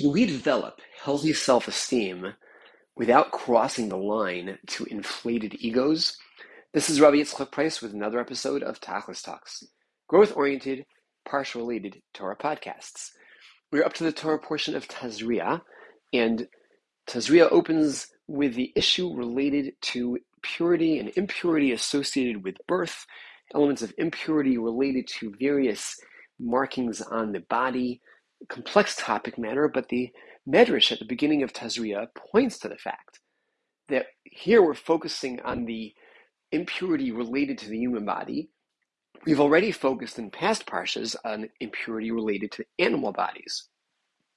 Can we develop healthy self esteem without crossing the line to inflated egos? This is Rabbi Yitzchak Price with another episode of Tachlis Talks, growth oriented, parsha related Torah podcasts. We're up to the Torah portion of Tazria, and Tazria opens with the issue related to purity and impurity associated with birth, elements of impurity related to various markings on the body, complex topic matter, but the Medrash at the beginning of Tazria points to the fact that here we're focusing on the impurity related to the human body. We've already focused in past parshas on impurity related to animal bodies.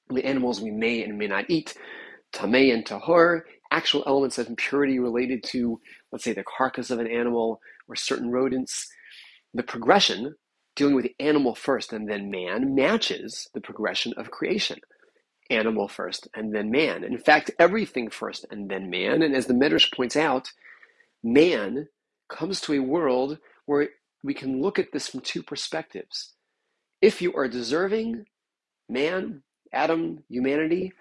The animals we may and may not eat, tameh and tahor, actual elements of impurity related to, let's say, the carcass of an animal or certain rodents. The progression dealing with animal first and then man matches the progression of creation. Animal first and then man. In fact, everything first and then man. And as the Medrash points out, man comes to a world where we can look at this from two perspectives. If you are deserving, man, Adam, humanity,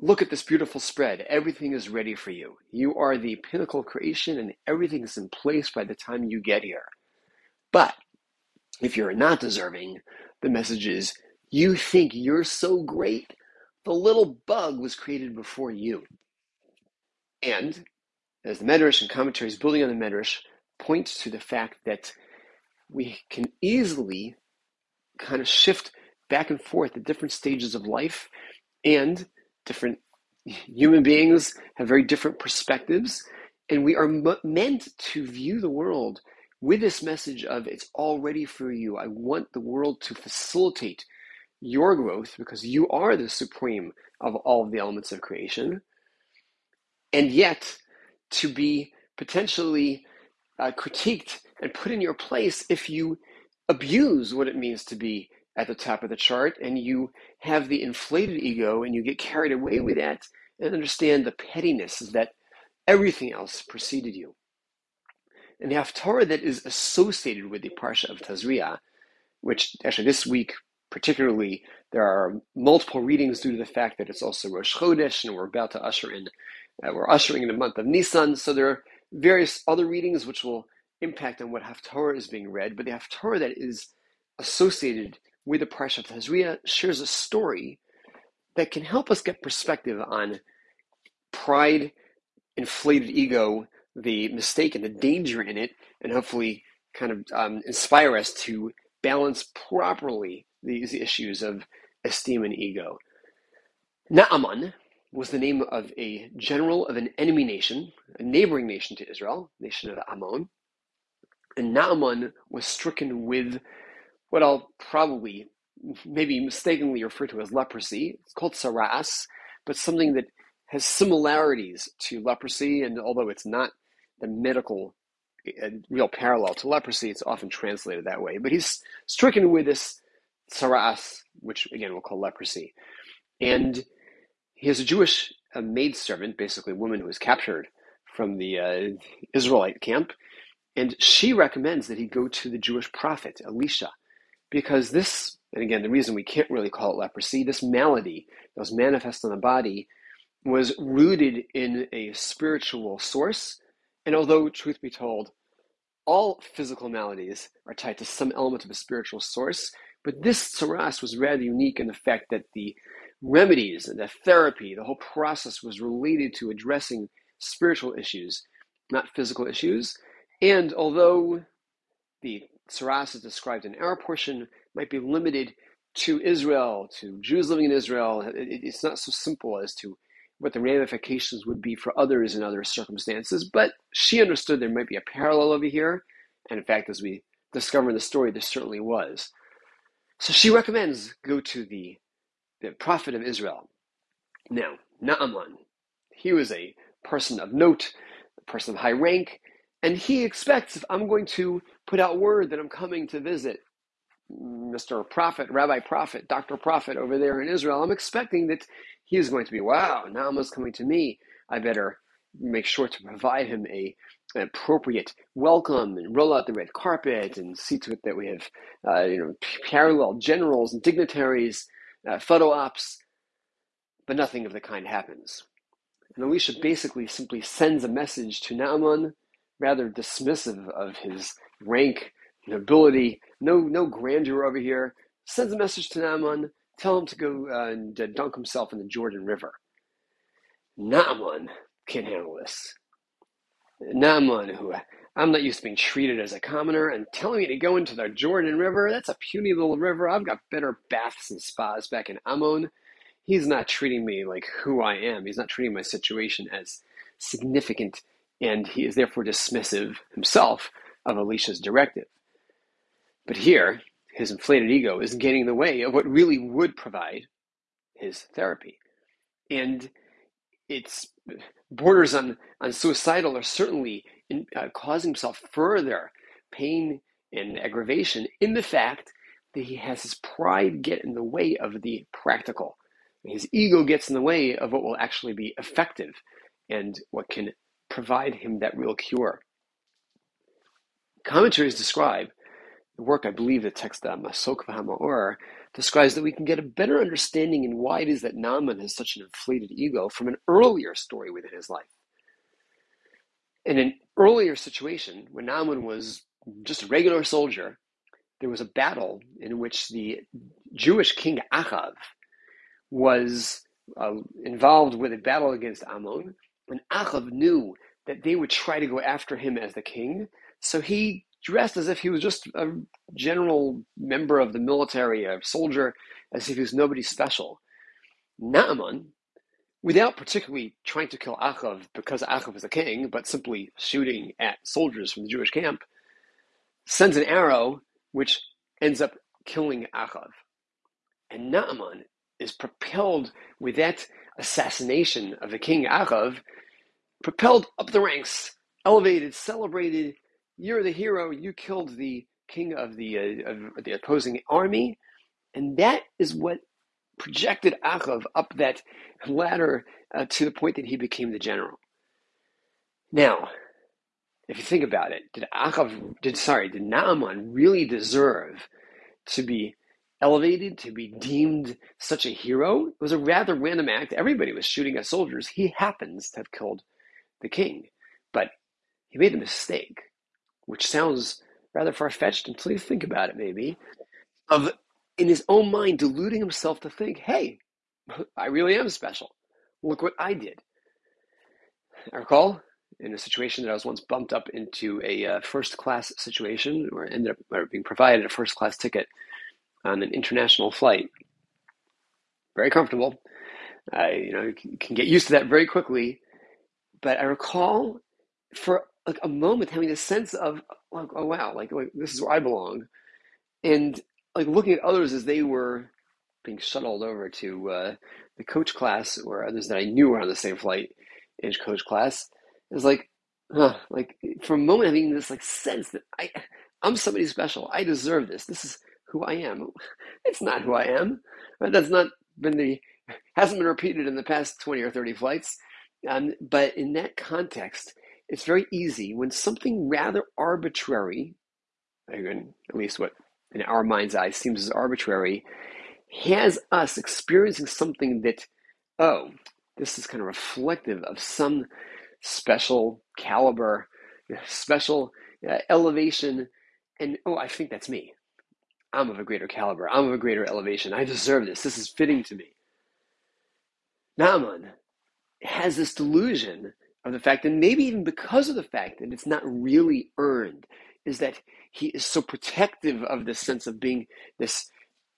look at this beautiful spread. Everything is ready for you. You are the pinnacle creation and everything is in place by the time you get here. But if you're not deserving, the message is you think you're so great. The little bug was created before you. And as the Medrash and commentaries building on the Medrash point to the fact that we can easily kind of shift back and forth at different stages of life and different human beings have very different perspectives and we are m- meant to view the world with this message of it's all ready for you. I want the world to facilitate your growth because you are the supreme of all of the elements of creation. And yet, to be potentially uh, critiqued and put in your place if you abuse what it means to be at the top of the chart and you have the inflated ego and you get carried away with that and understand the pettiness that everything else preceded you. And the Haftarah that is associated with the Parsha of Tazria, which actually this week particularly there are multiple readings due to the fact that it's also Rosh Chodesh and we're about to usher in, uh, we're ushering in the month of Nisan. So there are various other readings which will impact on what Haftarah is being read, but the Haftarah that is associated with the Parsha of Tazria shares a story that can help us get perspective on pride, inflated ego, the mistake and the danger in it, and hopefully kind of um, inspire us to balance properly these issues of esteem and ego. Naaman was the name of a general of an enemy nation, a neighboring nation to Israel, nation of Ammon. And Naaman was stricken with what I'll probably, maybe mistakenly refer to as leprosy. It's called saras, but something that has similarities to leprosy, and although it's not the medical real parallel to leprosy. It's often translated that way. But he's stricken with this saras, which again we'll call leprosy. And he has a Jewish a maidservant, basically a woman who was captured from the uh, Israelite camp. And she recommends that he go to the Jewish prophet, Elisha, because this, and again, the reason we can't really call it leprosy, this malady that was manifest on the body was rooted in a spiritual source and although, truth be told, all physical maladies are tied to some element of a spiritual source, but this saras was rather unique in the fact that the remedies and the therapy, the whole process was related to addressing spiritual issues, not physical issues. And although the saras is described in our portion might be limited to Israel, to Jews living in Israel, it's not so simple as to what the ramifications would be for others in other circumstances, but she understood there might be a parallel over here. And in fact, as we discover in the story, there certainly was. So she recommends go to the, the prophet of Israel. Now, Naaman, he was a person of note, a person of high rank, and he expects if I'm going to put out word that I'm coming to visit Mr. Prophet, Rabbi Prophet, Dr. Prophet over there in Israel, I'm expecting that he going to be, wow, Naaman's coming to me. I better make sure to provide him a an appropriate welcome and roll out the red carpet and see to it that we have uh, you know parallel generals and dignitaries, uh, photo ops. but nothing of the kind happens. And Elisha basically simply sends a message to Naaman, rather dismissive of his rank, nobility, no, no grandeur over here, sends a message to Naaman, tell him to go uh, and dunk himself in the Jordan River. Naaman can't handle this. Naaman, who I'm not used to being treated as a commoner, and telling me to go into the Jordan River, that's a puny little river. I've got better baths and spas back in Ammon. He's not treating me like who I am. He's not treating my situation as significant, and he is therefore dismissive himself of Elisha's directive. But here, his inflated ego is getting in the way of what really would provide his therapy. And it's borders on, on suicidal or certainly in, uh, causing himself further pain and aggravation in the fact that he has his pride get in the way of the practical. His ego gets in the way of what will actually be effective and what can provide him that real cure. Commentaries describe the work, I believe, the text Masok V'Hama'or describes that we can get a better understanding in why it is that Naaman has such an inflated ego from an earlier story within his life. In an earlier situation, when Naaman was just a regular soldier, there was a battle in which the Jewish king Achav was uh, involved with a battle against Ammon, and Achav knew that they would try to go after him as the king, so he dressed as if he was just a general member of the military, a soldier, as if he was nobody special. Naaman, without particularly trying to kill Achav because Achav was a king, but simply shooting at soldiers from the Jewish camp, sends an arrow which ends up killing Achav. And Naaman is propelled with that assassination of the king Achav, propelled up the ranks, elevated, celebrated, you're the hero. You killed the king of the uh, of the opposing army, and that is what projected Achav up that ladder uh, to the point that he became the general. Now, if you think about it, did Achav did sorry did Naaman really deserve to be elevated to be deemed such a hero? It was a rather random act. Everybody was shooting at soldiers. He happens to have killed the king, but he made a mistake which sounds rather far fetched until you think about it, maybe, of in his own mind deluding himself to think, hey, I really am special. Look what I did. I recall in a situation that I was once bumped up into a uh, first class situation or ended up being provided a first class ticket on an international flight. Very comfortable. I, you know, can get used to that very quickly. But I recall for like a moment having a sense of like oh wow like, like this is where I belong, and like looking at others as they were being shuttled over to uh, the coach class or others that I knew were on the same flight age coach class is like huh like for a moment having this like sense that I I'm somebody special. I deserve this. This is who I am. It's not who I am. That's not been the hasn't been repeated in the past 20 or 30 flights. Um, but in that context it's very easy when something rather arbitrary, at least what in our mind's eye seems as arbitrary, has us experiencing something that, oh, this is kind of reflective of some special caliber, special uh, elevation, and oh, I think that's me. I'm of a greater caliber. I'm of a greater elevation. I deserve this. This is fitting to me. Naaman has this delusion of the fact, and maybe even because of the fact that it's not really earned, is that he is so protective of this sense of being this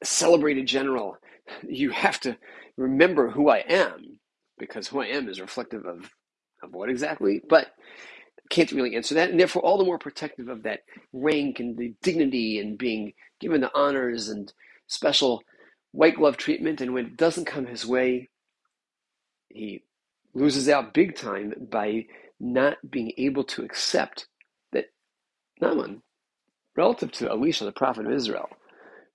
celebrated general. You have to remember who I am, because who I am is reflective of, of what exactly? But can't really answer that, and therefore all the more protective of that rank and the dignity and being given the honors and special white glove treatment. And when it doesn't come his way, he loses out big time by not being able to accept that Naaman, relative to Elisha, the prophet of Israel,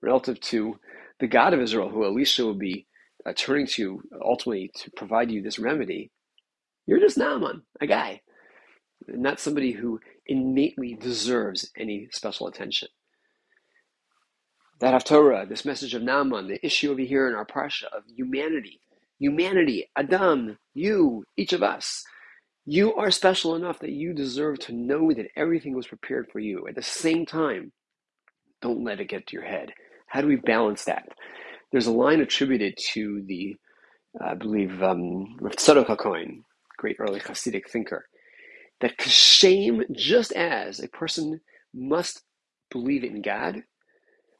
relative to the God of Israel, who Elisha will be uh, turning to ultimately to provide you this remedy, you're just Naaman, a guy, not somebody who innately deserves any special attention. That Haftorah, this message of Naaman, the issue over here in our parsha of humanity, humanity, Adam, you, each of us. You are special enough that you deserve to know that everything was prepared for you. At the same time, don't let it get to your head. How do we balance that? There's a line attributed to the, I believe, um, Rav HaKohen, great early Hasidic thinker, that shame, just as a person must believe in God,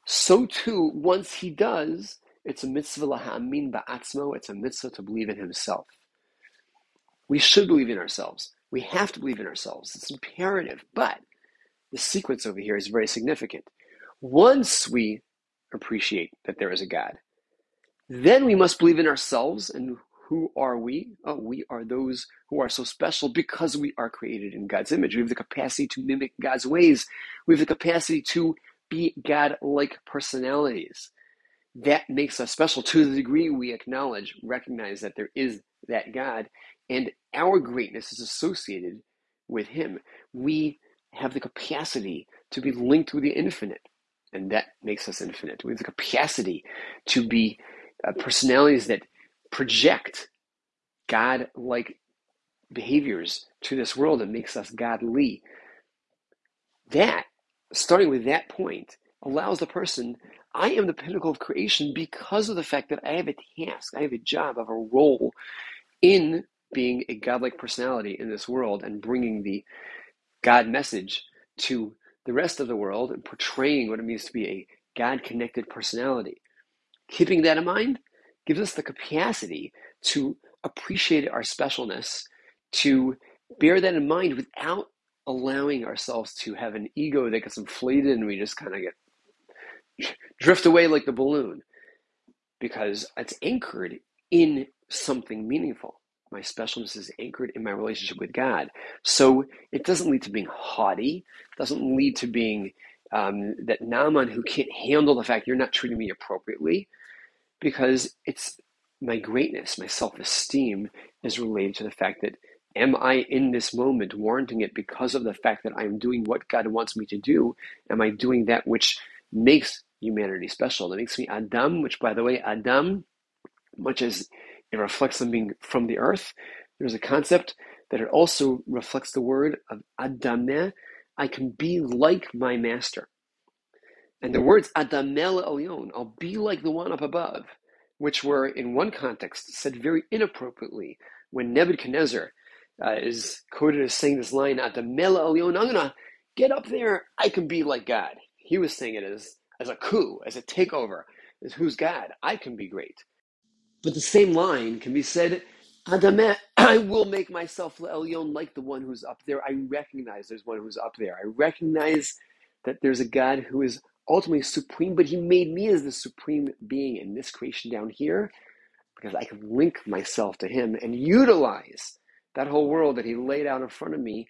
so too, once he does, it's a mitzvah lahamin ba'atzmo, it's a mitzvah to believe in himself. We should believe in ourselves. We have to believe in ourselves. It's imperative. But the sequence over here is very significant. Once we appreciate that there is a God, then we must believe in ourselves. And who are we? Oh, we are those who are so special because we are created in God's image. We have the capacity to mimic God's ways. We have the capacity to be God like personalities. That makes us special to the degree we acknowledge, recognize that there is that God, and our greatness is associated with Him. We have the capacity to be linked with the infinite, and that makes us infinite. We have the capacity to be uh, personalities that project God like behaviors to this world and makes us godly. That starting with that point allows the person I am the pinnacle of creation because of the fact that I have a task, I have a job, I have a role in being a godlike personality in this world and bringing the God message to the rest of the world and portraying what it means to be a God connected personality. Keeping that in mind gives us the capacity to appreciate our specialness, to bear that in mind without allowing ourselves to have an ego that gets inflated and we just kind of get drift away like the balloon because it's anchored in something meaningful. My specialness is anchored in my relationship with God. So it doesn't lead to being haughty, doesn't lead to being um, that Naaman who can't handle the fact you're not treating me appropriately because it's my greatness, my self esteem is related to the fact that Am I in this moment warranting it because of the fact that I'm doing what God wants me to do? Am I doing that which makes humanity special? That makes me Adam, which, by the way, Adam, much as it reflects being from the earth, there's a concept that it also reflects the word of Adameh. I can be like my master. And the words Adameh l'Elyon, I'll be like the one up above, which were in one context said very inappropriately when Nebuchadnezzar uh, is quoted as saying this line the Elyon, I'm gonna get up there, I can be like God. He was saying it as, as a coup, as a takeover, as who's God, I can be great. But the same line can be said, I will make myself Elyon like the one who's up there. I recognize there's one who's up there. I recognize that there's a God who is ultimately supreme, but he made me as the supreme being in this creation down here because I can link myself to him and utilize that whole world that he laid out in front of me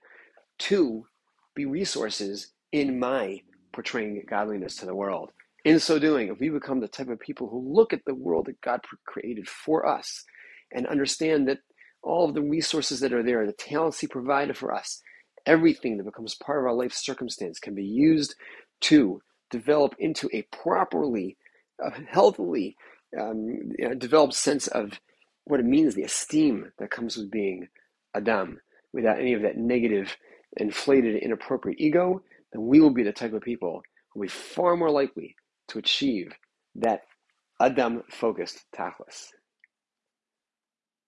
to be resources in my portraying godliness to the world. In so doing, if we become the type of people who look at the world that God created for us and understand that all of the resources that are there, the talents He provided for us, everything that becomes part of our life circumstance can be used to develop into a properly, uh, healthily um, developed sense of what it means, the esteem that comes with being Adam, without any of that negative, inflated, inappropriate ego, then we will be the type of people who will be far more likely to achieve that Adam focused tachlis.